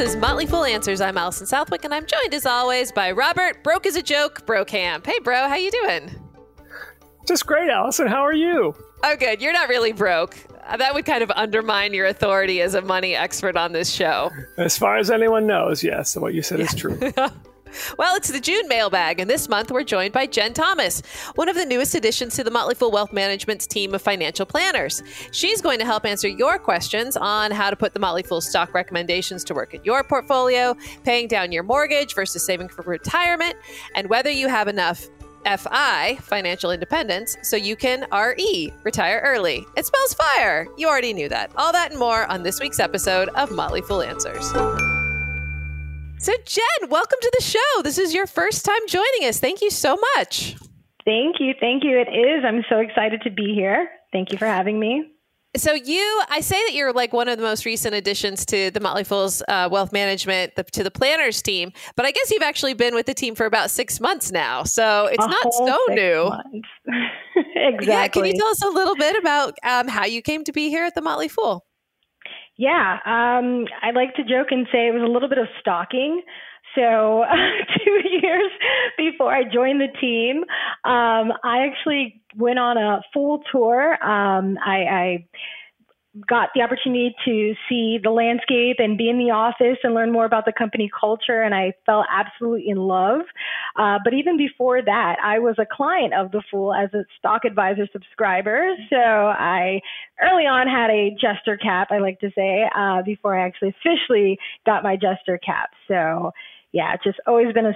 Is Motley Fool Answers. I'm Allison Southwick, and I'm joined as always by Robert Broke as a Joke Brokamp. Hey, bro, how you doing? Just great, Allison. How are you? Oh, good. You're not really broke. Uh, That would kind of undermine your authority as a money expert on this show. As far as anyone knows, yes, what you said is true. Well, it's the June mailbag, and this month we're joined by Jen Thomas, one of the newest additions to the Motley Fool Wealth Management's team of financial planners. She's going to help answer your questions on how to put the Motley Fool stock recommendations to work in your portfolio, paying down your mortgage versus saving for retirement, and whether you have enough FI, financial independence, so you can RE, retire early. It spells fire. You already knew that. All that and more on this week's episode of Motley Fool Answers. So, Jen, welcome to the show. This is your first time joining us. Thank you so much. Thank you. Thank you. It is. I'm so excited to be here. Thank you for having me. So, you, I say that you're like one of the most recent additions to the Motley Fool's uh, wealth management, the, to the planners team, but I guess you've actually been with the team for about six months now. So, it's A not so new. exactly. Yeah, can you tell us a little bit about um, how you came to be here at the Motley Fool? Yeah, um, I like to joke and say it was a little bit of stalking. So, two years before I joined the team, um, I actually went on a full tour. Um, I, I got the opportunity to see the landscape and be in the office and learn more about the company culture, and I fell absolutely in love. Uh, but even before that, I was a client of the Fool as a stock advisor subscriber. So I early on had a jester cap, I like to say, uh, before I actually officially got my jester cap. So yeah, just always been a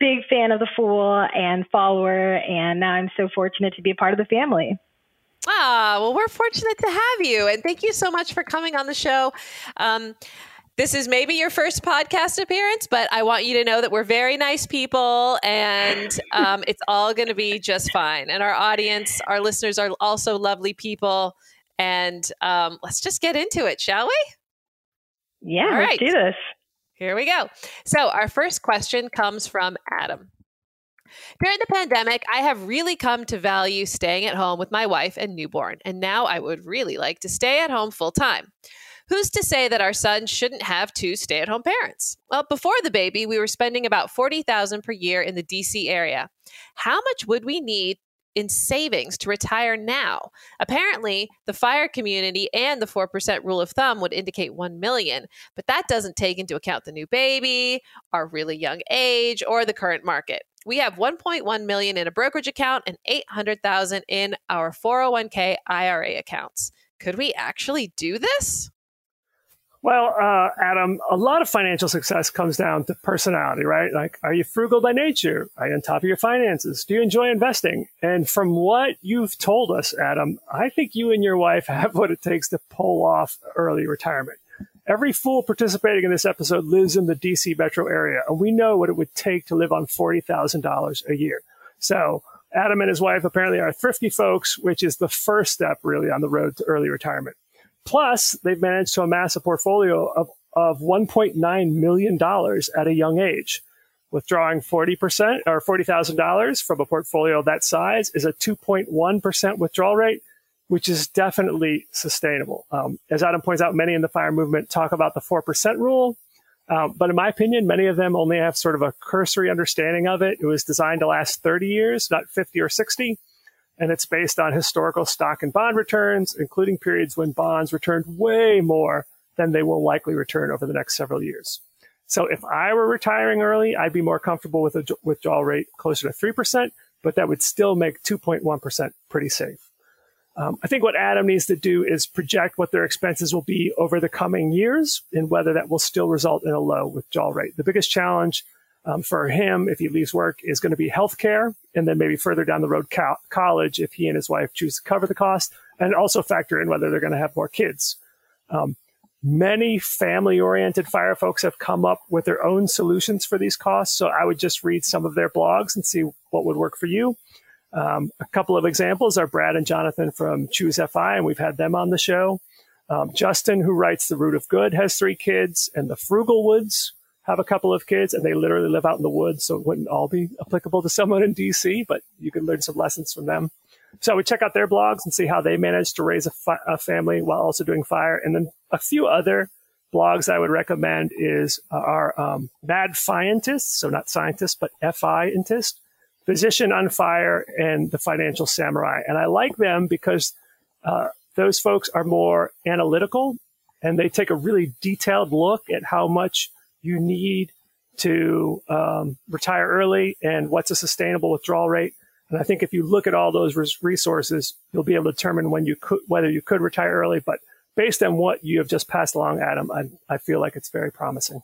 big fan of the Fool and follower, and now I'm so fortunate to be a part of the family. Ah, well, we're fortunate to have you. And thank you so much for coming on the show. Um, this is maybe your first podcast appearance, but I want you to know that we're very nice people and um, it's all going to be just fine. And our audience, our listeners are also lovely people. And um, let's just get into it, shall we? Yeah, All let's right. do this. Here we go. So, our first question comes from Adam. During the pandemic, I have really come to value staying at home with my wife and newborn, and now I would really like to stay at home full time. Who's to say that our son shouldn't have two stay-at-home parents? Well, before the baby, we were spending about 40,000 per year in the DC area. How much would we need in savings to retire now? Apparently, the fire community and the 4% rule of thumb would indicate 1 million, but that doesn't take into account the new baby, our really young age, or the current market. We have 1.1 million in a brokerage account and 800,000 in our 401k IRA accounts. Could we actually do this? Well, uh, Adam, a lot of financial success comes down to personality, right? Like, are you frugal by nature? Are you on top of your finances? Do you enjoy investing? And from what you've told us, Adam, I think you and your wife have what it takes to pull off early retirement. Every fool participating in this episode lives in the DC metro area, and we know what it would take to live on $40,000 a year. So, Adam and his wife apparently are thrifty folks, which is the first step really on the road to early retirement. Plus, they've managed to amass a portfolio of, of $1.9 million at a young age. Withdrawing 40% or $40,000 from a portfolio that size is a 2.1% withdrawal rate, which is definitely sustainable. Um, as Adam points out, many in the fire movement talk about the 4% rule. Um, but in my opinion, many of them only have sort of a cursory understanding of it. It was designed to last 30 years, not 50 or 60 and it's based on historical stock and bond returns, including periods when bonds returned way more than they will likely return over the next several years. So if I were retiring early, I'd be more comfortable with a withdrawal rate closer to 3%, but that would still make 2.1% pretty safe. Um, I think what Adam needs to do is project what their expenses will be over the coming years and whether that will still result in a low withdrawal rate. The biggest challenge um, for him, if he leaves work, is going to be healthcare, and then maybe further down the road, co- college, if he and his wife choose to cover the cost, and also factor in whether they're going to have more kids. Um, many family-oriented fire folks have come up with their own solutions for these costs, so I would just read some of their blogs and see what would work for you. Um, a couple of examples are Brad and Jonathan from Choose FI, and we've had them on the show. Um, Justin, who writes The Root of Good, has three kids, and the Frugalwoods have a couple of kids, and they literally live out in the woods, so it wouldn't all be applicable to someone in DC, but you could learn some lessons from them. So we check out their blogs and see how they managed to raise a, fi- a family while also doing fire, and then a few other blogs I would recommend is uh, our um, Mad Fientist, so not scientist, but F-I-entist, Physician on Fire, and the Financial Samurai. And I like them because uh, those folks are more analytical and they take a really detailed look at how much you need to um, retire early and what's a sustainable withdrawal rate. And I think if you look at all those resources, you'll be able to determine when you could, whether you could retire early. But based on what you have just passed along, Adam, I, I feel like it's very promising.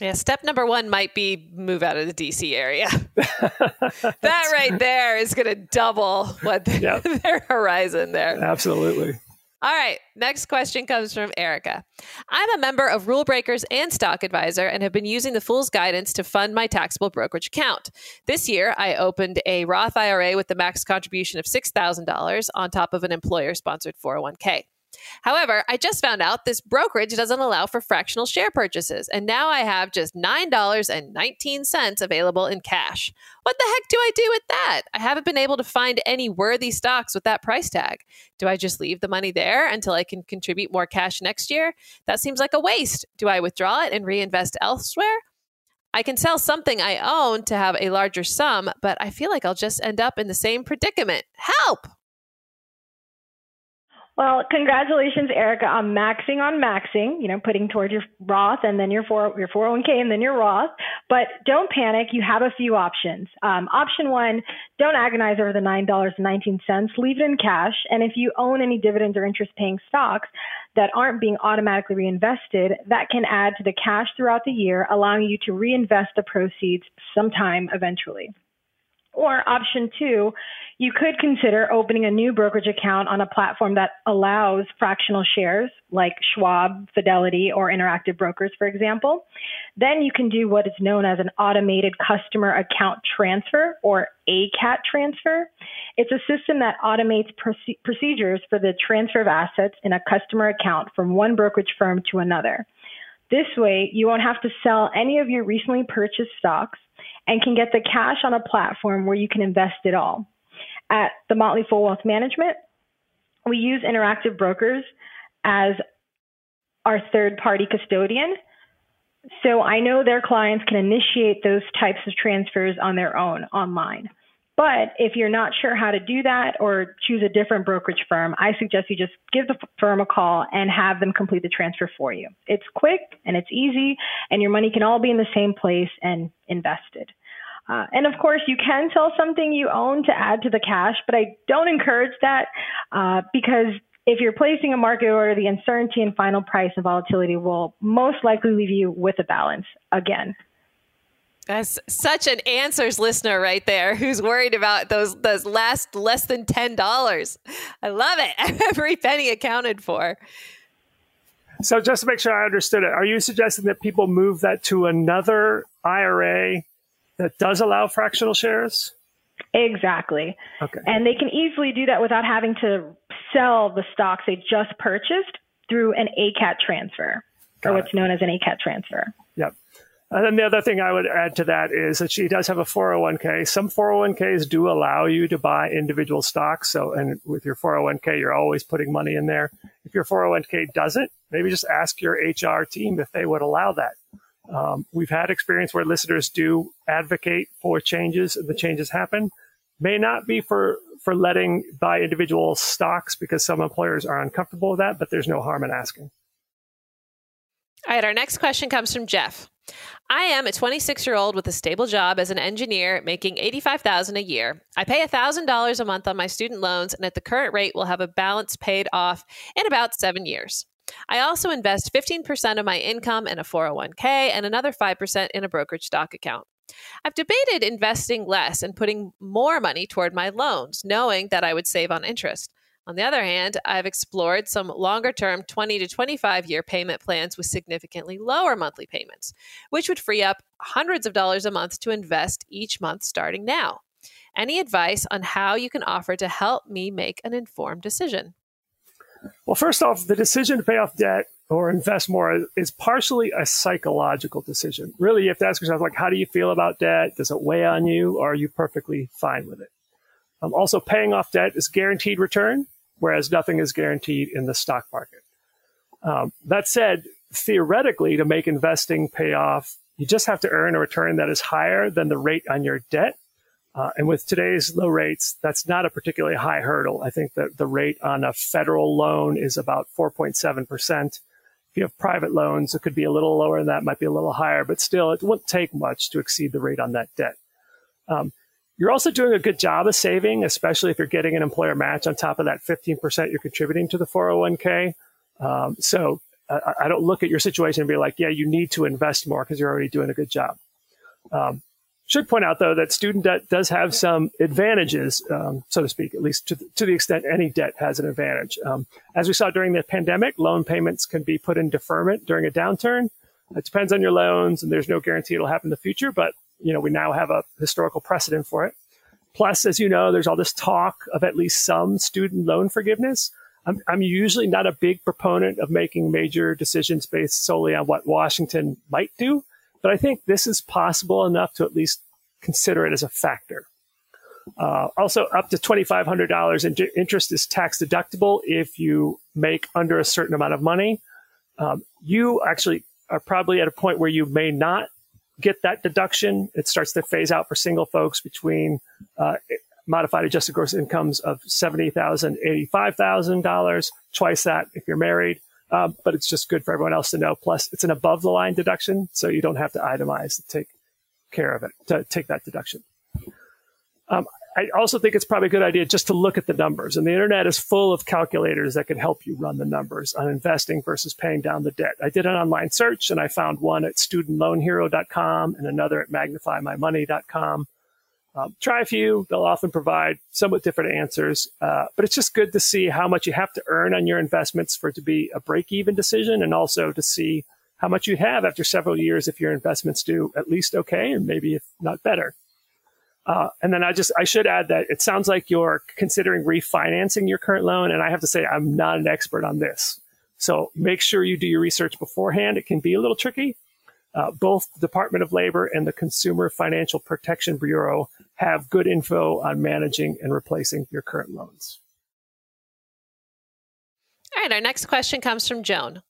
Yeah, step number one might be move out of the DC area. that right there is going to double what the, yep. their horizon there. Absolutely. All right. Next question comes from Erica. I'm a member of Rule Breakers and Stock Advisor and have been using the Fool's Guidance to fund my taxable brokerage account. This year, I opened a Roth IRA with the max contribution of $6,000 on top of an employer sponsored 401k. However, I just found out this brokerage doesn't allow for fractional share purchases, and now I have just $9.19 available in cash. What the heck do I do with that? I haven't been able to find any worthy stocks with that price tag. Do I just leave the money there until I can contribute more cash next year? That seems like a waste. Do I withdraw it and reinvest elsewhere? I can sell something I own to have a larger sum, but I feel like I'll just end up in the same predicament. Help! Well, congratulations, Erica, on maxing on maxing, you know, putting towards your Roth and then your, 4, your 401k and then your Roth. But don't panic. You have a few options. Um, option one, don't agonize over the $9.19. Leave it in cash. And if you own any dividends or interest paying stocks that aren't being automatically reinvested, that can add to the cash throughout the year, allowing you to reinvest the proceeds sometime eventually. Or option two, you could consider opening a new brokerage account on a platform that allows fractional shares like Schwab, Fidelity, or Interactive Brokers, for example. Then you can do what is known as an automated customer account transfer or ACAT transfer. It's a system that automates proce- procedures for the transfer of assets in a customer account from one brokerage firm to another. This way, you won't have to sell any of your recently purchased stocks and can get the cash on a platform where you can invest it all. At the Motley Fool Wealth Management, we use Interactive Brokers as our third party custodian. So I know their clients can initiate those types of transfers on their own online. But if you're not sure how to do that or choose a different brokerage firm, I suggest you just give the firm a call and have them complete the transfer for you. It's quick and it's easy, and your money can all be in the same place and invested. Uh, and of course, you can sell something you own to add to the cash, but I don't encourage that uh, because if you're placing a market order, the uncertainty in final price and volatility will most likely leave you with a balance again. That's such an answers listener right there who's worried about those those last less than ten dollars. I love it. Every penny accounted for. So just to make sure I understood it, are you suggesting that people move that to another IRA that does allow fractional shares? Exactly. Okay. And they can easily do that without having to sell the stocks they just purchased through an ACAT transfer, Got or what's it. known as an ACAT transfer. Yep. And then the other thing I would add to that is that she does have a 401k. Some 401ks do allow you to buy individual stocks. So, and with your 401k, you're always putting money in there. If your 401k doesn't, maybe just ask your HR team if they would allow that. Um, we've had experience where listeners do advocate for changes and the changes happen. May not be for, for letting buy individual stocks because some employers are uncomfortable with that, but there's no harm in asking. All right, our next question comes from Jeff. I am a 26 year old with a stable job as an engineer making 85000 a year. I pay $1,000 a month on my student loans, and at the current rate, will have a balance paid off in about seven years. I also invest 15% of my income in a 401k and another 5% in a brokerage stock account. I've debated investing less and putting more money toward my loans, knowing that I would save on interest. On the other hand, I've explored some longer term 20 to 25 year payment plans with significantly lower monthly payments, which would free up hundreds of dollars a month to invest each month starting now. Any advice on how you can offer to help me make an informed decision? Well, first off, the decision to pay off debt or invest more is partially a psychological decision. Really, you have to ask yourself, like, how do you feel about debt? Does it weigh on you? Or are you perfectly fine with it? Um, also, paying off debt is guaranteed return, whereas nothing is guaranteed in the stock market. Um, that said, theoretically, to make investing pay off, you just have to earn a return that is higher than the rate on your debt. Uh, and with today's low rates, that's not a particularly high hurdle. I think that the rate on a federal loan is about 4.7%. If you have private loans, it could be a little lower than that, might be a little higher, but still, it wouldn't take much to exceed the rate on that debt. Um, you're also doing a good job of saving, especially if you're getting an employer match on top of that 15% you're contributing to the 401k. Um, so I, I, don't look at your situation and be like, yeah, you need to invest more because you're already doing a good job. Um, should point out, though, that student debt does have some advantages, um, so to speak, at least to the, to the extent any debt has an advantage. Um, as we saw during the pandemic, loan payments can be put in deferment during a downturn. It depends on your loans, and there's no guarantee it'll happen in the future, but you know we now have a historical precedent for it. Plus, as you know, there's all this talk of at least some student loan forgiveness. I'm, I'm usually not a big proponent of making major decisions based solely on what Washington might do. But I think this is possible enough to at least consider it as a factor. Uh, also, up to $2,500 in interest is tax deductible if you make under a certain amount of money. Um, you actually are probably at a point where you may not get that deduction. It starts to phase out for single folks between uh, modified adjusted gross incomes of $70,000, $85,000, twice that if you're married. Um, but it's just good for everyone else to know. Plus, it's an above the line deduction, so you don't have to itemize to take care of it, to take that deduction. Um, I also think it's probably a good idea just to look at the numbers. And the internet is full of calculators that can help you run the numbers on investing versus paying down the debt. I did an online search and I found one at studentloanhero.com and another at magnifymymoney.com. Um, try a few. They'll often provide somewhat different answers, uh, but it's just good to see how much you have to earn on your investments for it to be a break even decision and also to see how much you have after several years if your investments do at least okay and maybe if not better. Uh, and then I just I should add that it sounds like you're considering refinancing your current loan, and I have to say I'm not an expert on this. So make sure you do your research beforehand. It can be a little tricky, uh, both the Department of Labor and the Consumer Financial Protection Bureau have good info on managing and replacing your current loans. All right, our next question comes from Joan.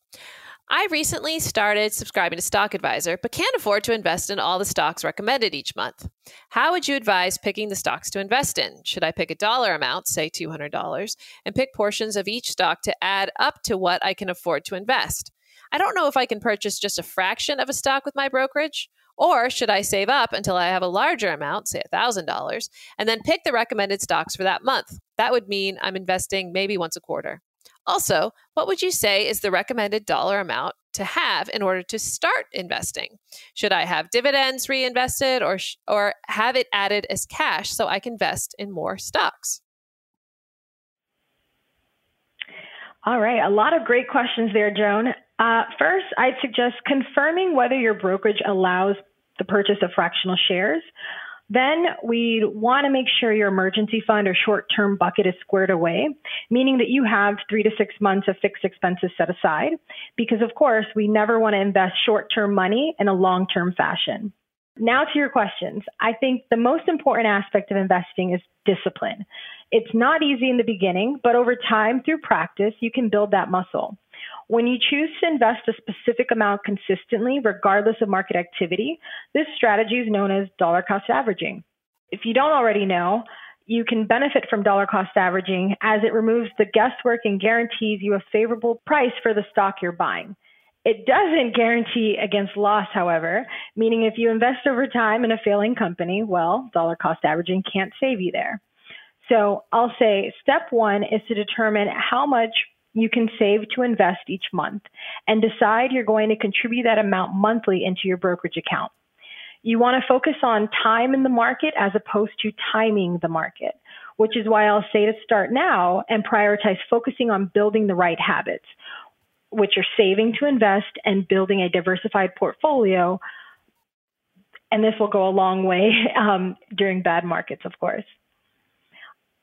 I recently started subscribing to Stock Advisor, but can't afford to invest in all the stocks recommended each month. How would you advise picking the stocks to invest in? Should I pick a dollar amount, say $200, and pick portions of each stock to add up to what I can afford to invest? I don't know if I can purchase just a fraction of a stock with my brokerage. Or should I save up until I have a larger amount, say $1,000, and then pick the recommended stocks for that month? That would mean I'm investing maybe once a quarter. Also, what would you say is the recommended dollar amount to have in order to start investing? Should I have dividends reinvested or, sh- or have it added as cash so I can invest in more stocks? All right, a lot of great questions there, Joan. Uh, first, I'd suggest confirming whether your brokerage allows the purchase of fractional shares. Then we'd want to make sure your emergency fund or short term bucket is squared away, meaning that you have three to six months of fixed expenses set aside. Because, of course, we never want to invest short term money in a long term fashion. Now to your questions. I think the most important aspect of investing is discipline. It's not easy in the beginning, but over time, through practice, you can build that muscle. When you choose to invest a specific amount consistently, regardless of market activity, this strategy is known as dollar cost averaging. If you don't already know, you can benefit from dollar cost averaging as it removes the guesswork and guarantees you a favorable price for the stock you're buying. It doesn't guarantee against loss, however, meaning if you invest over time in a failing company, well, dollar cost averaging can't save you there. So I'll say step one is to determine how much you can save to invest each month and decide you're going to contribute that amount monthly into your brokerage account. You want to focus on time in the market as opposed to timing the market, which is why I'll say to start now and prioritize focusing on building the right habits, which are saving to invest and building a diversified portfolio. And this will go a long way um, during bad markets, of course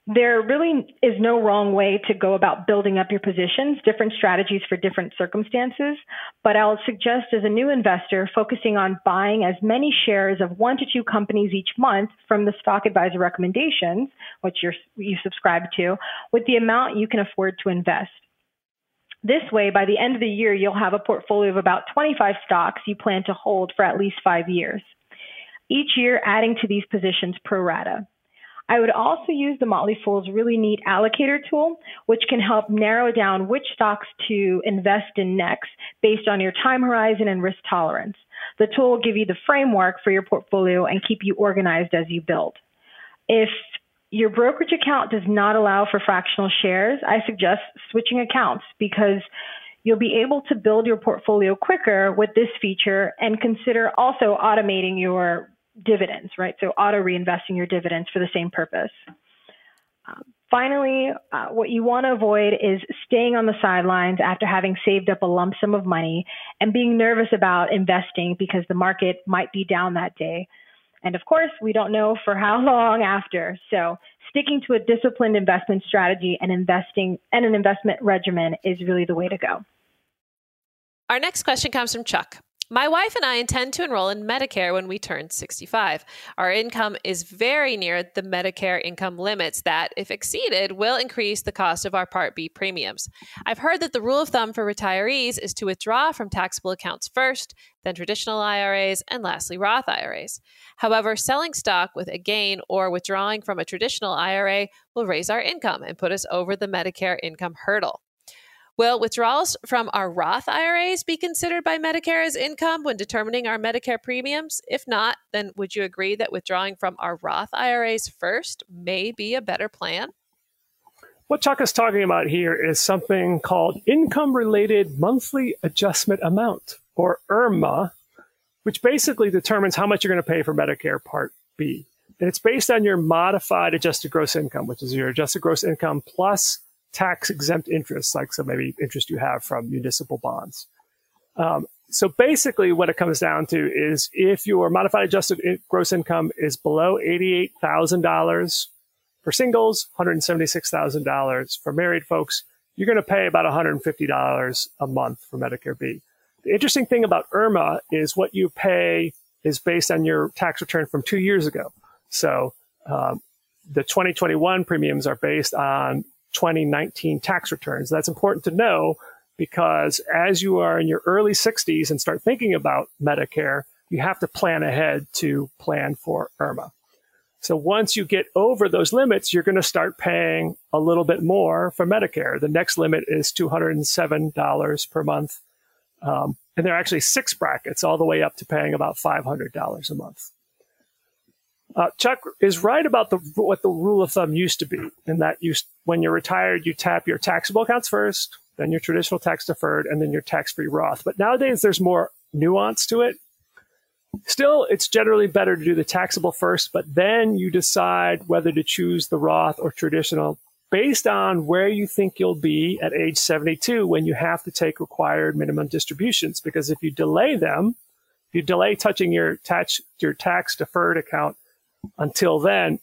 there really is no wrong way to go about building up your positions, different strategies for different circumstances. But I'll suggest as a new investor, focusing on buying as many shares of one to two companies each month from the stock advisor recommendations, which you subscribe to, with the amount you can afford to invest. This way, by the end of the year, you'll have a portfolio of about 25 stocks you plan to hold for at least five years. Each year, adding to these positions pro rata. I would also use the Motley Fool's really neat allocator tool, which can help narrow down which stocks to invest in next based on your time horizon and risk tolerance. The tool will give you the framework for your portfolio and keep you organized as you build. If your brokerage account does not allow for fractional shares, I suggest switching accounts because you'll be able to build your portfolio quicker with this feature and consider also automating your dividends, right? So auto reinvesting your dividends for the same purpose. Um, finally, uh, what you want to avoid is staying on the sidelines after having saved up a lump sum of money and being nervous about investing because the market might be down that day. And of course, we don't know for how long after. So, sticking to a disciplined investment strategy and investing and an investment regimen is really the way to go. Our next question comes from Chuck. My wife and I intend to enroll in Medicare when we turn 65. Our income is very near the Medicare income limits that, if exceeded, will increase the cost of our Part B premiums. I've heard that the rule of thumb for retirees is to withdraw from taxable accounts first, then traditional IRAs, and lastly, Roth IRAs. However, selling stock with a gain or withdrawing from a traditional IRA will raise our income and put us over the Medicare income hurdle. Will withdrawals from our Roth IRAs be considered by Medicare as income when determining our Medicare premiums? If not, then would you agree that withdrawing from our Roth IRAs first may be a better plan? What Chuck is talking about here is something called income related monthly adjustment amount, or IRMAA, which basically determines how much you're going to pay for Medicare Part B. And it's based on your modified adjusted gross income, which is your adjusted gross income plus tax exempt interest, like so maybe interest you have from municipal bonds. Um, so basically, what it comes down to is if your modified adjusted gross income is below eighty-eight thousand dollars for singles, one hundred seventy-six thousand dollars for married folks, you're going to pay about one hundred fifty dollars a month for Medicare B. The interesting thing about IRMAA is what you pay is based on your tax return from two years ago. So um, the 2021 premiums are based on 2019 tax returns. That's important to know because as you are in your early 60s and start thinking about Medicare, you have to plan ahead to plan for IRMAA. So once you get over those limits, you're going to start paying a little bit more for Medicare. The next limit is $207 per month. Um, and there are actually six brackets all the way up to paying about $500 a month. Uh, Chuck is right about the, what the rule of thumb used to be, in that you, when you're retired, you tap your taxable accounts first, then your traditional tax deferred, and then your tax free Roth. But nowadays, there's more nuance to it. Still, it's generally better to do the taxable first, but then you decide whether to choose the Roth or traditional based on where you think you'll be at age 72 when you have to take required minimum distributions. Because if you delay them, if you delay touching your tax, your tax deferred account until then,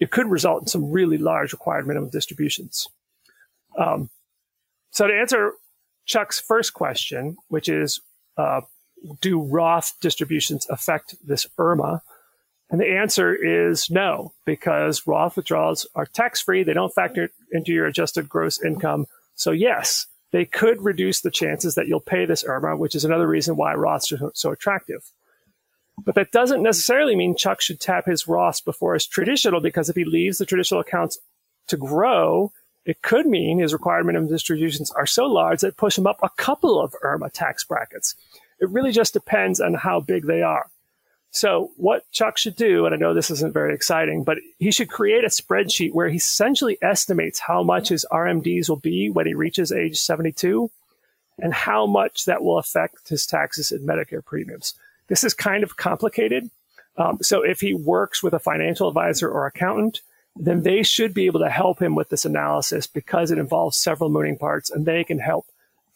it could result in some really large required minimum distributions. Um, so to answer Chuck's first question, which is, uh, do Roth distributions affect this IRMAA? And the answer is no, because Roth withdrawals are tax free. They don't factor into your adjusted gross income. So yes, they could reduce the chances that you'll pay this IRMAA, which is another reason why Roths are so attractive. But that doesn't necessarily mean Chuck should tap his Roths before his traditional, because if he leaves the traditional accounts to grow, it could mean his required minimum distributions are so large that push him up a couple of IRMAA tax brackets. It really just depends on how big they are. So what Chuck should do, and I know this isn't very exciting, but he should create a spreadsheet where he essentially estimates how much his RMDs will be when he reaches age 72 and how much that will affect his taxes and Medicare premiums. This is kind of complicated. Um, so if he works with a financial advisor or accountant, then they should be able to help him with this analysis because it involves several moving parts and they can help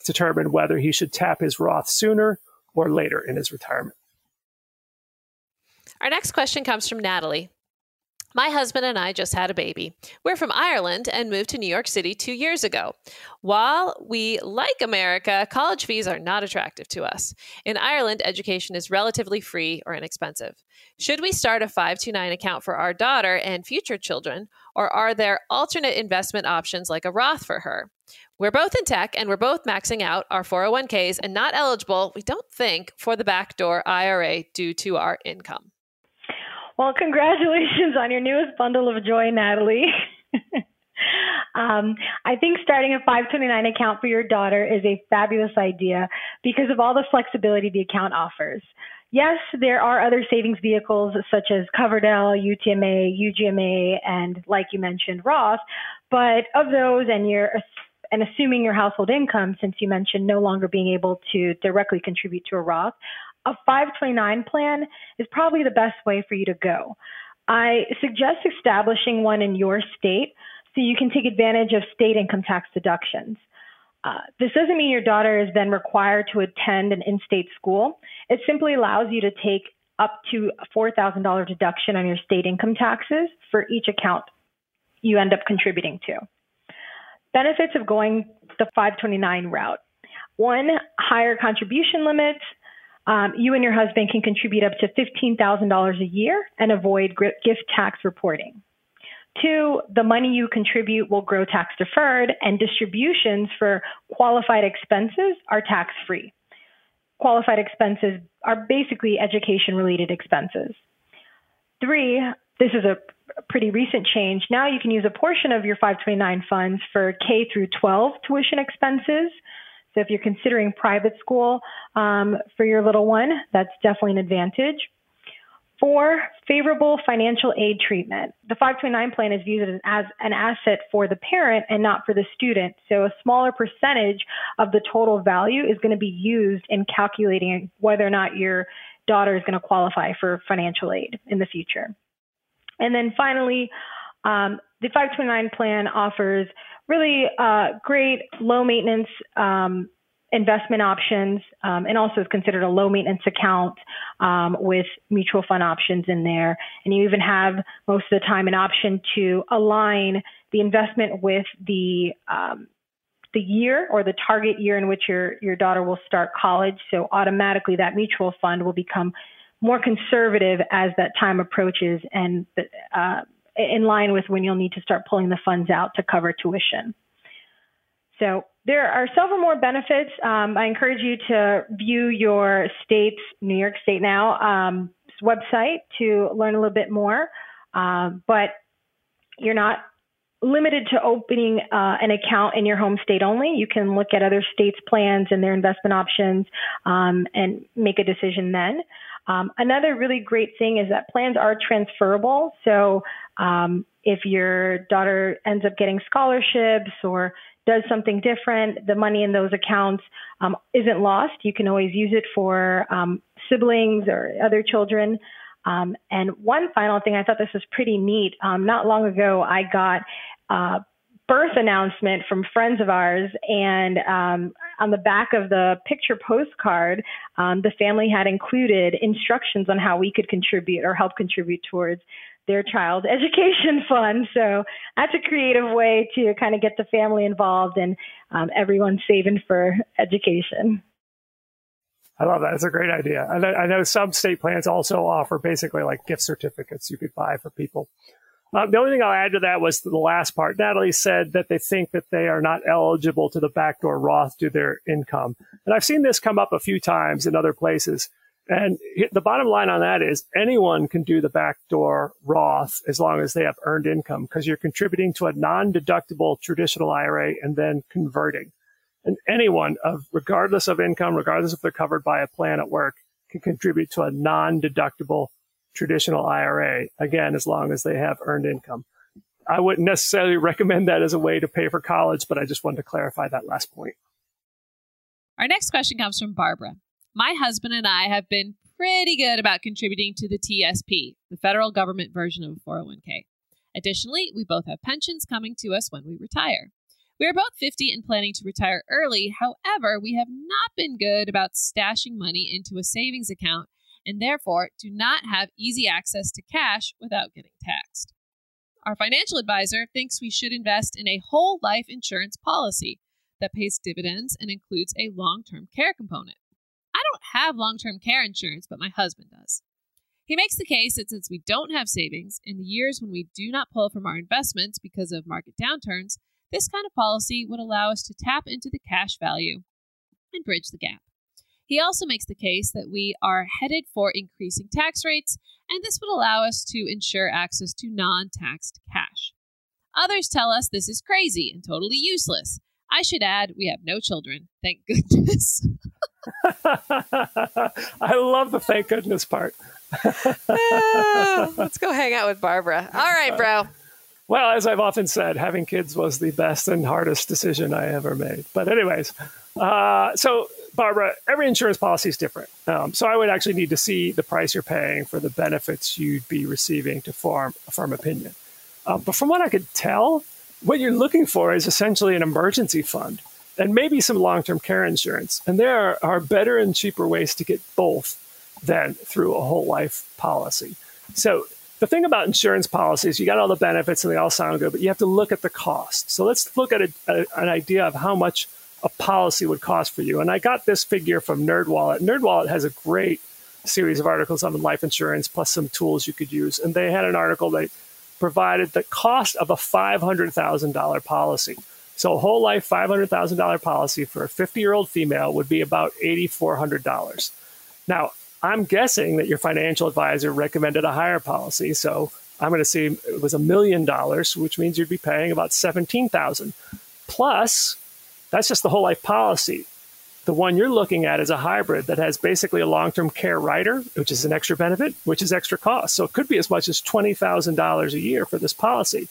determine whether he should tap his Roth sooner or later in his retirement. Our next question comes from Natalie. My husband and I just had a baby. We're from Ireland and moved to New York City two years ago. While we like America, college fees are not attractive to us. In Ireland, education is relatively free or inexpensive. Should we start a 529 account for our daughter and future children, or are there alternate investment options like a Roth for her? We're both in tech and we're both maxing out our 401ks and not eligible, we don't think, for the backdoor IRA due to our income. Well, congratulations on your newest bundle of joy, Natalie. um, I think starting a 529 account for your daughter is a fabulous idea because of all the flexibility the account offers. Yes, there are other savings vehicles such as Coverdell, UTMA, UGMA, and like you mentioned, Roth. But of those, and you're and assuming your household income, since you mentioned no longer being able to directly contribute to a Roth, a 529 plan is probably the best way for you to go. I suggest establishing one in your state so you can take advantage of state income tax deductions. Uh, this doesn't mean your daughter is then required to attend an in state school. It simply allows you to take up to a $4,000 deduction on your state income taxes for each account you end up contributing to. Benefits of going the 529 route. One, higher contribution limits. Um, you and your husband can contribute up to $15,000 a year and avoid gift tax reporting. Two, the money you contribute will grow tax deferred, and distributions for qualified expenses are tax free. Qualified expenses are basically education related expenses. Three, this is a pretty recent change. Now you can use a portion of your 529 funds for K through 12 tuition expenses. So if you're considering private school um, for your little one, that's definitely an advantage. Four, favorable financial aid treatment. The 529 plan is viewed as an asset for the parent and not for the student. So a smaller percentage of the total value is going to be used in calculating whether or not your daughter is going to qualify for financial aid in the future. And then finally, um, the 529 plan offers really uh, great low maintenance um, investment options um, and also is considered a low maintenance account um, with mutual fund options in there. And you even have most of the time an option to align the investment with the um, the year or the target year in which your your daughter will start college. So automatically that mutual fund will become more conservative as that time approaches and uh, in line with when you'll need to start pulling the funds out to cover tuition. So there are several more benefits. Um, I encourage you to view your state's New York State Now um, website to learn a little bit more. Um, but you're not limited to opening uh, an account in your home state only. You can look at other states' plans and their investment options um, and make a decision then. Um, another really great thing is that plans are transferable. So um, if your daughter ends up getting scholarships or does something different, the money in those accounts um, isn't lost. You can always use it for um, siblings or other children. Um, and one final thing, I thought this was pretty neat. Um, not long ago, I got a birth announcement from friends of ours, and um, on the back of the picture postcard, um, the family had included instructions on how we could contribute or help contribute towards their child education fund. So that's a creative way to kind of get the family involved and um, everyone saving for education. I love that. It's a great idea. I know some state plans also offer basically like gift certificates you could buy for people. Uh, the only thing I'll add to that was the last part. Natalie said that they think that they are not eligible to the backdoor Roth due to their income. And I've seen this come up a few times in other places. And the bottom line on that is anyone can do the backdoor Roth as long as they have earned income because you're contributing to a non-deductible traditional IRA and then converting. And anyone of regardless of income, regardless if they're covered by a plan at work, can contribute to a non-deductible traditional IRA again as long as they have earned income. I wouldn't necessarily recommend that as a way to pay for college, but I just wanted to clarify that last point. Our next question comes from Barbara. My husband and I have been pretty good about contributing to the TSP, the federal government version of 401k. Additionally, we both have pensions coming to us when we retire. We are both 50 and planning to retire early. However, we have not been good about stashing money into a savings account and therefore do not have easy access to cash without getting taxed. Our financial advisor thinks we should invest in a whole life insurance policy that pays dividends and includes a long term care component. I don't have long term care insurance, but my husband does. He makes the case that since we don't have savings, in the years when we do not pull from our investments because of market downturns, This kind of policy would allow us to tap into the cash value and bridge the gap. He also makes the case that we are headed for increasing tax rates, and this would allow us to ensure access to non taxed cash. Others tell us this is crazy and totally useless. I should add, we have no children. Thank goodness. I love the thank goodness part. uh, let's go hang out with Barbara. All right, bro. Well, as I've often said, having kids was the best and hardest decision I ever made. But, anyways, uh, so Barbara, every insurance policy is different. Um, so I would actually need to see the price you're paying for the benefits you'd be receiving to form a firm opinion. Uh, but from what I could tell, what you're looking for is essentially an emergency fund and maybe some long term care insurance. And there are better and cheaper ways to get both than through a whole life policy. So the thing about insurance policies, you got all the benefits and they all sound good, but you have to look at the cost. So let's look at a, an idea of how much a policy would cost for you. And I got this figure from NerdWallet. NerdWallet has a great series of articles on life insurance plus some tools you could use. And they had an article that provided the cost of a $500,000 policy. So a whole life $500,000 policy for a 50 year old female would be about $8,400. Now, I'm guessing that your financial advisor recommended a higher policy. So I'm going to say it was a million dollars, which means you'd be paying about 17,000. Plus, that's just the whole life policy. The one you're looking at is a hybrid that has basically a long term care rider, which is an extra benefit, which is extra cost. So it could be as much as $20,000 a year for this policy.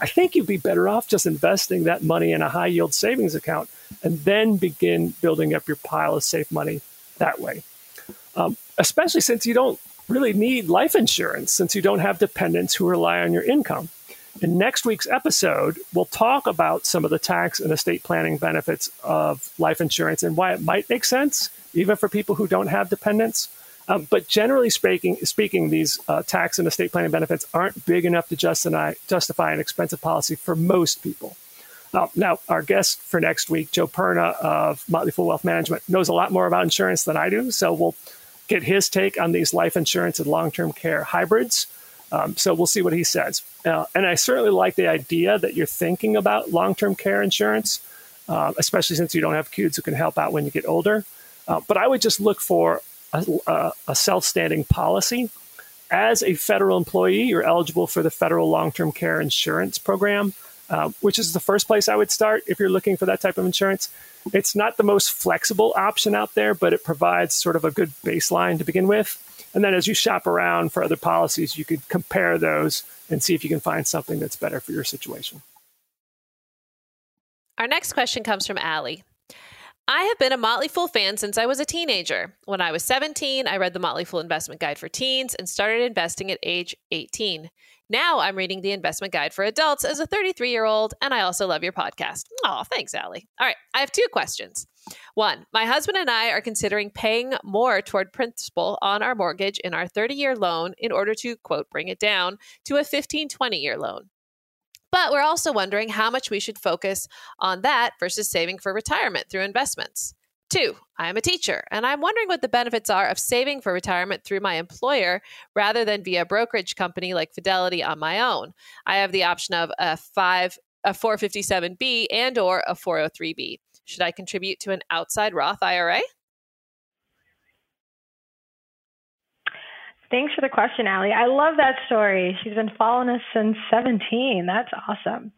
I think you'd be better off just investing that money in a high yield savings account and then begin building up your pile of safe money that way. Um, especially since you don't really need life insurance, since you don't have dependents who rely on your income. In next week's episode, we'll talk about some of the tax and estate planning benefits of life insurance and why it might make sense, even for people who don't have dependents. Um, but generally speaking, speaking these uh, tax and estate planning benefits aren't big enough to justify, justify an expensive policy for most people. Uh, now, our guest for next week, Joe Perna of Motley Fool Wealth Management, knows a lot more about insurance than I do. So we'll get his take on these life insurance and long term care hybrids. Um, so we'll see what he says. Uh, and I certainly like the idea that you're thinking about long term care insurance, uh, especially since you don't have kids who can help out when you get older. Uh, but I would just look for a, a self standing policy. As a federal employee, you're eligible for the federal long term care insurance program, uh, which is the first place I would start if you're looking for that type of insurance. It's not the most flexible option out there, but it provides sort of a good baseline to begin with. And then as you shop around for other policies, you could compare those and see if you can find something that's better for your situation. Our next question comes from Allie. I have been a Motley Fool fan since I was a teenager. When I was 17, I read the Motley Fool Investment Guide for Teens and started investing at age 18. Now I'm reading the investment guide for adults as a 33 year old, and I also love your podcast. Oh, thanks, Allie. All right, I have two questions. One, my husband and I are considering paying more toward principal on our mortgage in our 30 year loan in order to, quote, bring it down to a 15, 20 year loan. But we're also wondering how much we should focus on that versus saving for retirement through investments. Two, I am a teacher, and I'm wondering what the benefits are of saving for retirement through my employer rather than via a brokerage company like Fidelity on my own. I have the option of a five a 457b and or a 403b. Should I contribute to an outside Roth IRA? Thanks for the question, Allie. I love that story. She's been following us since 17. That's awesome.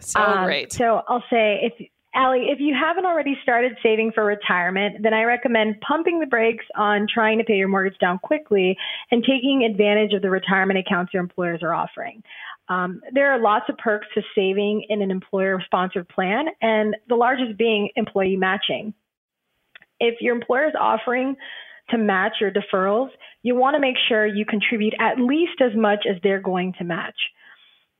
So um, great. So I'll say if Allie, if you haven't already started saving for retirement, then I recommend pumping the brakes on trying to pay your mortgage down quickly and taking advantage of the retirement accounts your employers are offering. Um, there are lots of perks to saving in an employer sponsored plan, and the largest being employee matching. If your employer is offering to match your deferrals, you want to make sure you contribute at least as much as they're going to match.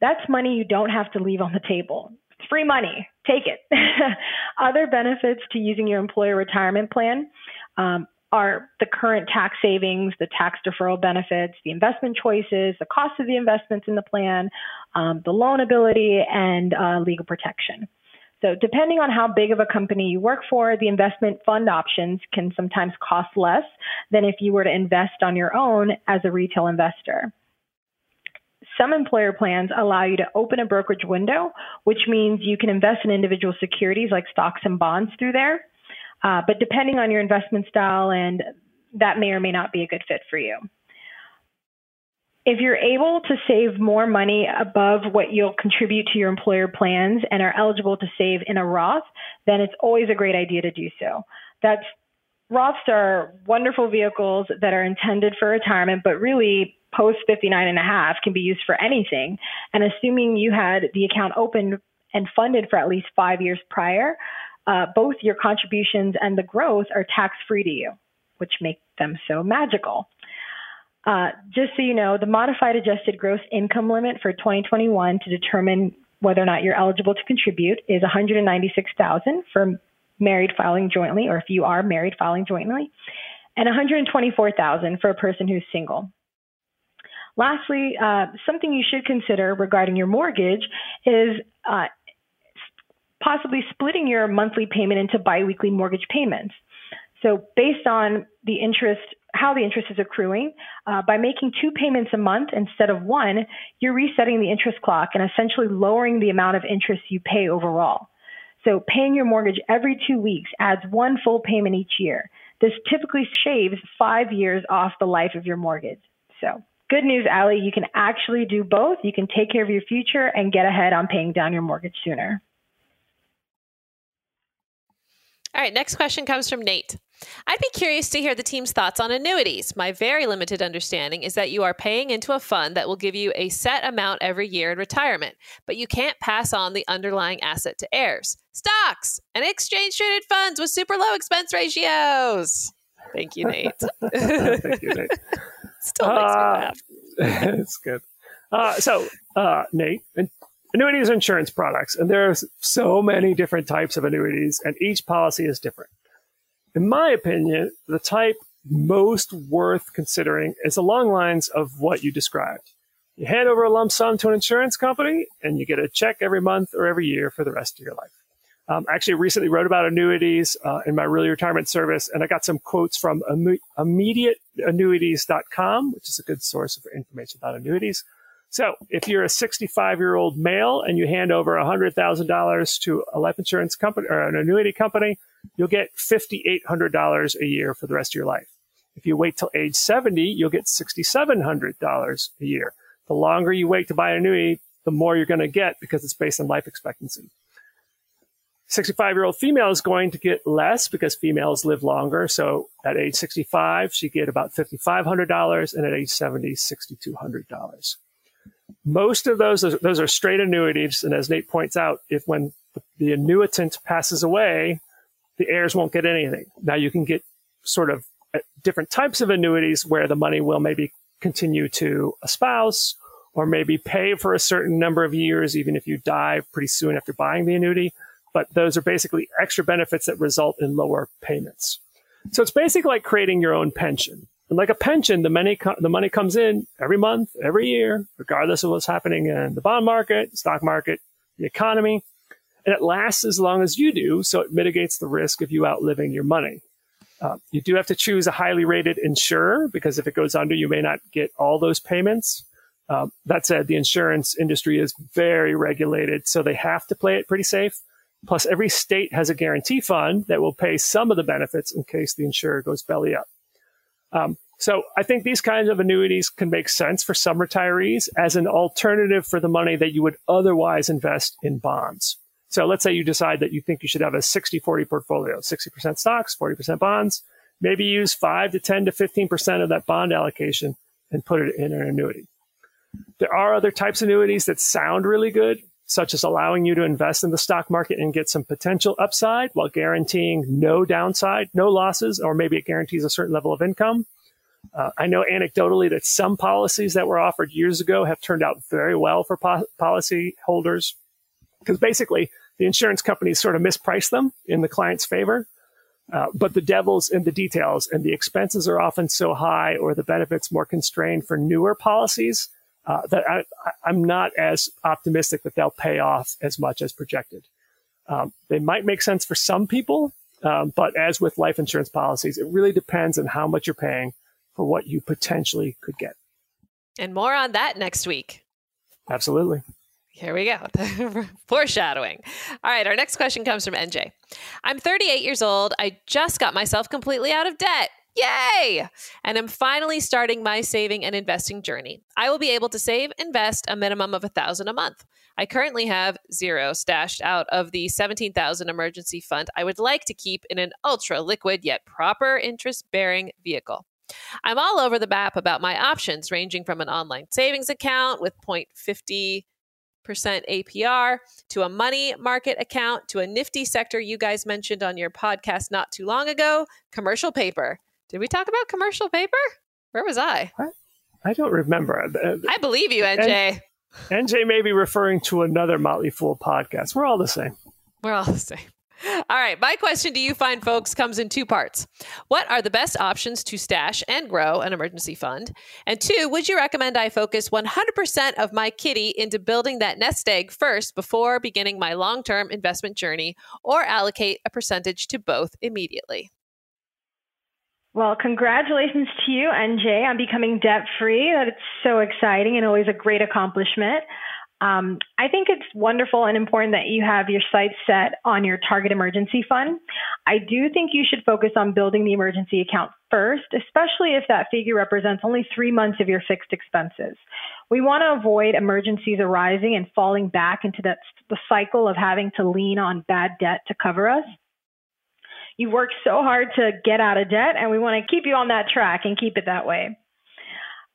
That's money you don't have to leave on the table. It's free money. Take it. Other benefits to using your employer retirement plan um, are the current tax savings, the tax deferral benefits, the investment choices, the cost of the investments in the plan, um, the loan ability, and uh, legal protection. So, depending on how big of a company you work for, the investment fund options can sometimes cost less than if you were to invest on your own as a retail investor. Some employer plans allow you to open a brokerage window, which means you can invest in individual securities like stocks and bonds through there. Uh, but depending on your investment style, and that may or may not be a good fit for you. If you're able to save more money above what you'll contribute to your employer plans and are eligible to save in a Roth, then it's always a great idea to do so. That's Roths are wonderful vehicles that are intended for retirement, but really post 59 and a half can be used for anything. And assuming you had the account open and funded for at least five years prior, uh, both your contributions and the growth are tax free to you, which make them so magical. Uh, just so you know, the modified adjusted gross income limit for 2021 to determine whether or not you're eligible to contribute is 196,000 for married filing jointly, or if you are married filing jointly, and 124,000 for a person who's single. Lastly, uh, something you should consider regarding your mortgage is uh, possibly splitting your monthly payment into biweekly mortgage payments. So, based on the interest how the interest is accruing. Uh, by making two payments a month instead of one, you're resetting the interest clock and essentially lowering the amount of interest you pay overall. So paying your mortgage every two weeks adds one full payment each year. This typically shaves five years off the life of your mortgage. So good news, Allie, you can actually do both. You can take care of your future and get ahead on paying down your mortgage sooner. All right, next question comes from Nate. I'd be curious to hear the team's thoughts on annuities. My very limited understanding is that you are paying into a fund that will give you a set amount every year in retirement, but you can't pass on the underlying asset to heirs. Stocks and exchange traded funds with super low expense ratios. Thank you, Nate. Thank you, Nate. Still makes uh, me laugh. it's good. Uh, so, uh, Nate, annuities are insurance products, and there's so many different types of annuities, and each policy is different. In my opinion, the type most worth considering is along lines of what you described. You hand over a lump sum to an insurance company, and you get a check every month or every year for the rest of your life. Um, I actually recently wrote about annuities uh, in my early retirement service, and I got some quotes from immediateannuities.com, which is a good source of information about annuities. So if you're a 65 year old male and you hand over $100,000 to a life insurance company or an annuity company, you'll get $5,800 a year for the rest of your life. If you wait till age 70, you'll get $6,700 a year. The longer you wait to buy an annuity, the more you're going to get because it's based on life expectancy. 65 year old female is going to get less because females live longer. So at age 65, she get about $5,500 and at age 70, $6,200 most of those those are straight annuities, and as Nate points out, if when the annuitant passes away, the heirs won't get anything. Now you can get sort of uh, different types of annuities where the money will maybe continue to a spouse or maybe pay for a certain number of years, even if you die pretty soon after buying the annuity. But those are basically extra benefits that result in lower payments. So it's basically like creating your own pension. And like a pension, the money, co- the money comes in every month, every year, regardless of what's happening in the bond market, stock market, the economy. And it lasts as long as you do, so it mitigates the risk of you outliving your money. Uh, you do have to choose a highly rated insurer because if it goes under, you may not get all those payments. Um, that said, the insurance industry is very regulated, so they have to play it pretty safe. Plus, every state has a guarantee fund that will pay some of the benefits in case the insurer goes belly up. Um, so I think these kinds of annuities can make sense for some retirees as an alternative for the money that you would otherwise invest in bonds. So let's say you decide that you think you should have a 60 40 portfolio, 60% stocks, 40% bonds. Maybe use 5 to 10 to 15% of that bond allocation and put it in an annuity. There are other types of annuities that sound really good, such as allowing you to invest in the stock market and get some potential upside while guaranteeing no downside, no losses, or maybe it guarantees a certain level of income. Uh, I know anecdotally that some policies that were offered years ago have turned out very well for po- policy holders because basically the insurance companies sort of misprice them in the client's favor. Uh, but the devil's in the details, and the expenses are often so high or the benefits more constrained for newer policies uh, that I, am not as optimistic that they'll pay off as much as projected. Um, they might make sense for some people, um, but as with life insurance policies, it really depends on how much you're paying for what you potentially could get. And more on that next week. Absolutely. Here we go. Foreshadowing. All right, our next question comes from NJ. I'm 38 years old. I just got myself completely out of debt. Yay! And I'm finally starting my saving and investing journey. I will be able to save, invest a minimum of a thousand a month. I currently have zero stashed out of the 17,000 emergency fund I would like to keep in an ultra liquid yet proper interest bearing vehicle. I'm all over the map about my options, ranging from an online savings account with 0.50 APR to a money market account to a nifty sector you guys mentioned on your podcast not too long ago commercial paper. Did we talk about commercial paper? Where was I? I don't remember. Uh, uh, I believe you, NJ. NJ may be referring to another Motley Fool podcast. We're all the same. We're all the same. All right. My question to you, fine folks, comes in two parts. What are the best options to stash and grow an emergency fund? And two, would you recommend I focus 100% of my kitty into building that nest egg first before beginning my long term investment journey, or allocate a percentage to both immediately? Well, congratulations to you, NJ, on becoming debt free. That's so exciting and always a great accomplishment. Um, I think it's wonderful and important that you have your sights set on your target emergency fund. I do think you should focus on building the emergency account first, especially if that figure represents only three months of your fixed expenses. We want to avoid emergencies arising and falling back into that the cycle of having to lean on bad debt to cover us. You've worked so hard to get out of debt, and we want to keep you on that track and keep it that way.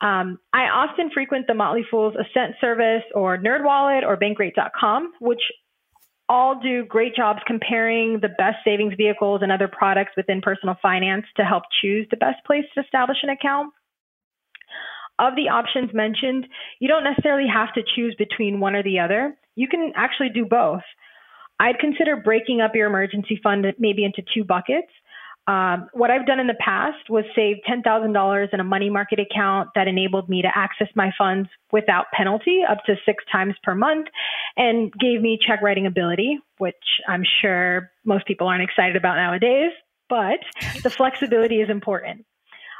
Um, I often frequent the Motley Fool's Ascent service or NerdWallet or Bankrate.com, which all do great jobs comparing the best savings vehicles and other products within personal finance to help choose the best place to establish an account. Of the options mentioned, you don't necessarily have to choose between one or the other. You can actually do both. I'd consider breaking up your emergency fund maybe into two buckets. Um, what I've done in the past was save $10,000 in a money market account that enabled me to access my funds without penalty up to six times per month and gave me check writing ability, which I'm sure most people aren't excited about nowadays, but the flexibility is important.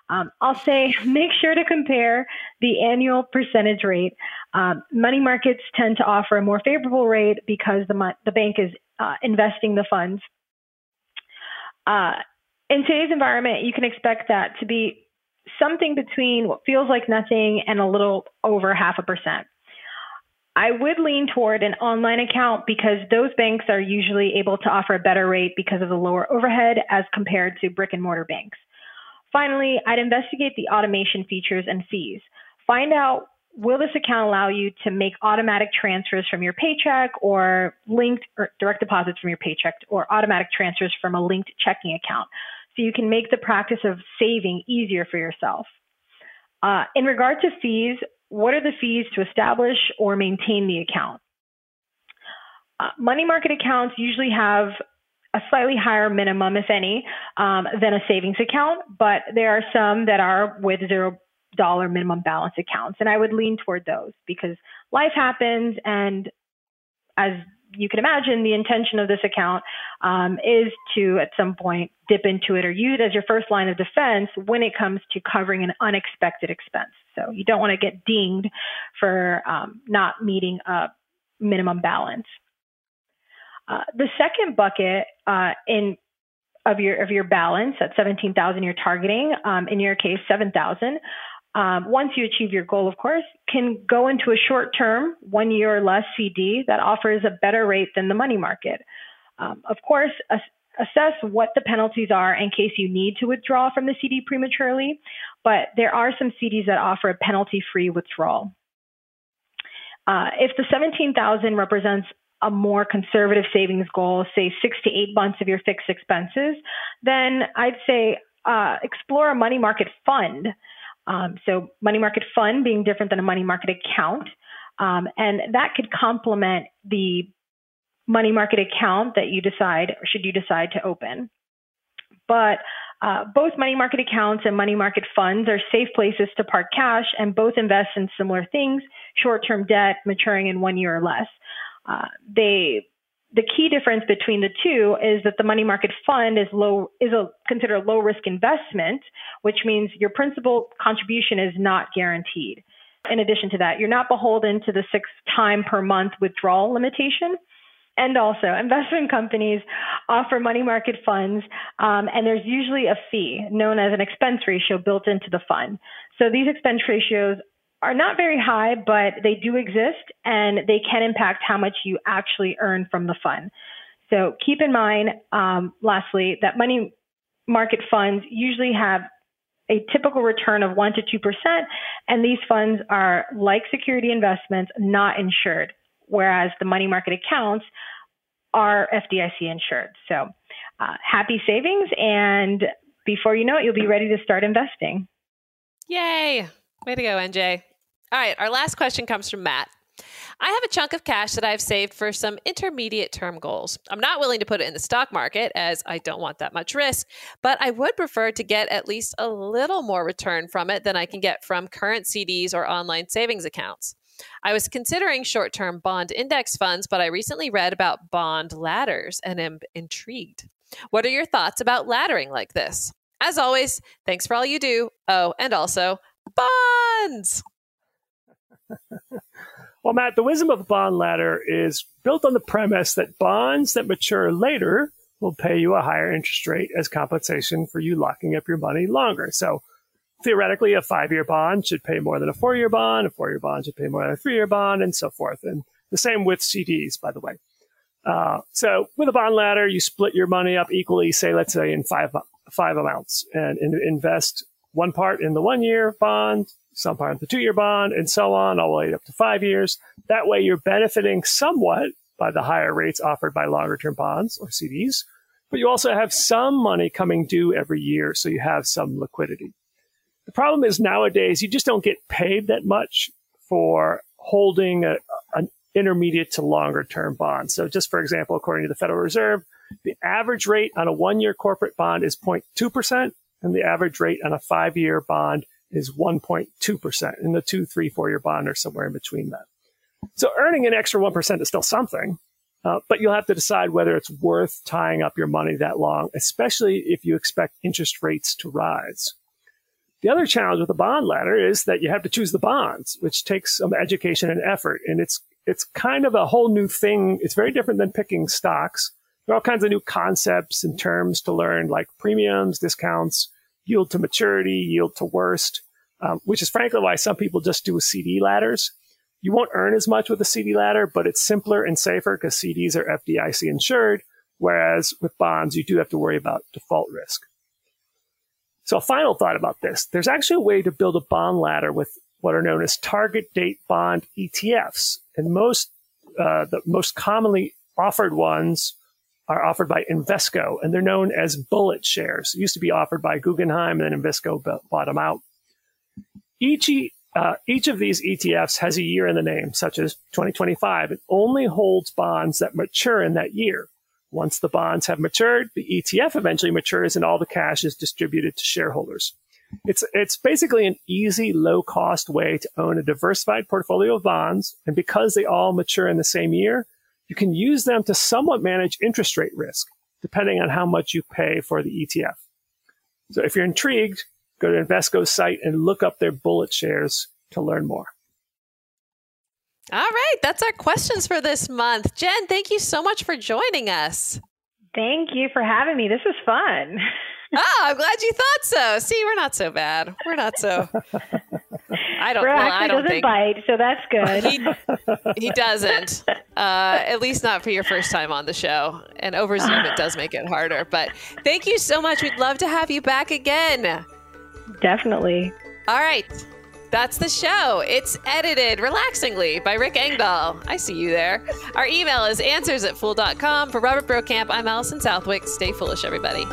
Um, I'll say make sure to compare the annual percentage rate. Um, money markets tend to offer a more favorable rate because the, the bank is uh, investing the funds. Uh, in today's environment, you can expect that to be something between what feels like nothing and a little over half a percent. I would lean toward an online account because those banks are usually able to offer a better rate because of the lower overhead as compared to brick and mortar banks. Finally, I'd investigate the automation features and fees. Find out will this account allow you to make automatic transfers from your paycheck or linked or direct deposits from your paycheck or automatic transfers from a linked checking account so you can make the practice of saving easier for yourself. Uh, in regard to fees, what are the fees to establish or maintain the account? Uh, money market accounts usually have a slightly higher minimum, if any, um, than a savings account, but there are some that are with zero dollar minimum balance accounts, and I would lean toward those because life happens, and as you can imagine, the intention of this account um, is to, at some point, dip into it or use it as your first line of defense when it comes to covering an unexpected expense. So you don't want to get dinged for um, not meeting a minimum balance. Uh, the second bucket uh, in of your of your balance at 17,000 you're targeting, um, in your case 7,000, um, once you achieve your goal, of course, can go into a short term, one year or less CD that offers a better rate than the money market. Um, of course, assess what the penalties are in case you need to withdraw from the CD prematurely, but there are some CDs that offer a penalty free withdrawal. Uh, if the 17,000 represents a more conservative savings goal, say six to eight months of your fixed expenses, then I'd say uh, explore a money market fund um, so money market fund being different than a money market account. Um, and that could complement the money market account that you decide or should you decide to open. But uh, both money market accounts and money market funds are safe places to park cash and both invest in similar things, short-term debt maturing in one year or less. Uh, they the key difference between the two is that the money market fund is low is a considered a low risk investment, which means your principal contribution is not guaranteed. In addition to that, you're not beholden to the six time per month withdrawal limitation. And also, investment companies offer money market funds, um, and there's usually a fee known as an expense ratio built into the fund. So these expense ratios are not very high, but they do exist and they can impact how much you actually earn from the fund. So keep in mind, um, lastly, that money market funds usually have a typical return of 1% to 2%, and these funds are like security investments, not insured, whereas the money market accounts are FDIC insured. So uh, happy savings, and before you know it, you'll be ready to start investing. Yay! Way to go, NJ. All right, our last question comes from Matt. I have a chunk of cash that I've saved for some intermediate term goals. I'm not willing to put it in the stock market as I don't want that much risk, but I would prefer to get at least a little more return from it than I can get from current CDs or online savings accounts. I was considering short term bond index funds, but I recently read about bond ladders and am intrigued. What are your thoughts about laddering like this? As always, thanks for all you do. Oh, and also bonds. well, Matt, the wisdom of the bond ladder is built on the premise that bonds that mature later will pay you a higher interest rate as compensation for you locking up your money longer. So theoretically, a five year bond should pay more than a four year bond, a four year bond should pay more than a three year bond, and so forth. And the same with CDs, by the way. Uh, so with a bond ladder, you split your money up equally, say, let's say in five, five amounts and in, invest one part in the one year bond, some part in the two year bond, and so on, all the way up to five years. That way you're benefiting somewhat by the higher rates offered by longer term bonds or CDs, but you also have some money coming due every year. So you have some liquidity. The problem is nowadays you just don't get paid that much for holding a, an intermediate to longer term bond. So just for example, according to the Federal Reserve, the average rate on a one year corporate bond is 0.2% and the average rate on a five year bond is 1.2%, and the two, three, four year bond are somewhere in between that. So earning an extra 1% is still something, uh, but you'll have to decide whether it's worth tying up your money that long, especially if you expect interest rates to rise. The other challenge with the bond ladder is that you have to choose the bonds, which takes some education and effort. And it's, it's kind of a whole new thing. It's very different than picking stocks. There are all kinds of new concepts and terms to learn, like premiums, discounts, yield to maturity, yield to worst, um, which is frankly why some people just do a CD ladders. You won't earn as much with a CD ladder, but it's simpler and safer because CDs are FDIC insured, whereas with bonds, you do have to worry about default risk. So a final thought about this. There's actually a way to build a bond ladder with what are known as target date bond ETFs. And most, uh, the most commonly offered ones are offered by Invesco, and they're known as BulletShares. It used to be offered by Guggenheim, and then Invesco bought them out. Each, uh, each of these ETFs has a year in the name, such as 2025. It only holds bonds that mature in that year. Once the bonds have matured, the ETF eventually matures and all the cash is distributed to shareholders. It's, it's basically an easy, low cost way to own a diversified portfolio of bonds. And because they all mature in the same year, you can use them to somewhat manage interest rate risk, depending on how much you pay for the ETF. So if you're intrigued, go to Invesco's site and look up their BulletShares to learn more. All right, that's our questions for this month. Jen, thank you so much for joining us. Thank you for having me. This was fun. oh, I'm glad you thought so. See, we're not so bad. We're not so. I don't. Well, I don't doesn't think bite, so that's good. he, he doesn't. Uh, at least not for your first time on the show. And over Zoom, it does make it harder. But thank you so much. We'd love to have you back again. Definitely. All right. That's the show. It's edited relaxingly by Rick Engdahl. I see you there. Our email is answers at fool.com. For Robert Brokamp, I'm Allison Southwick. Stay foolish, everybody.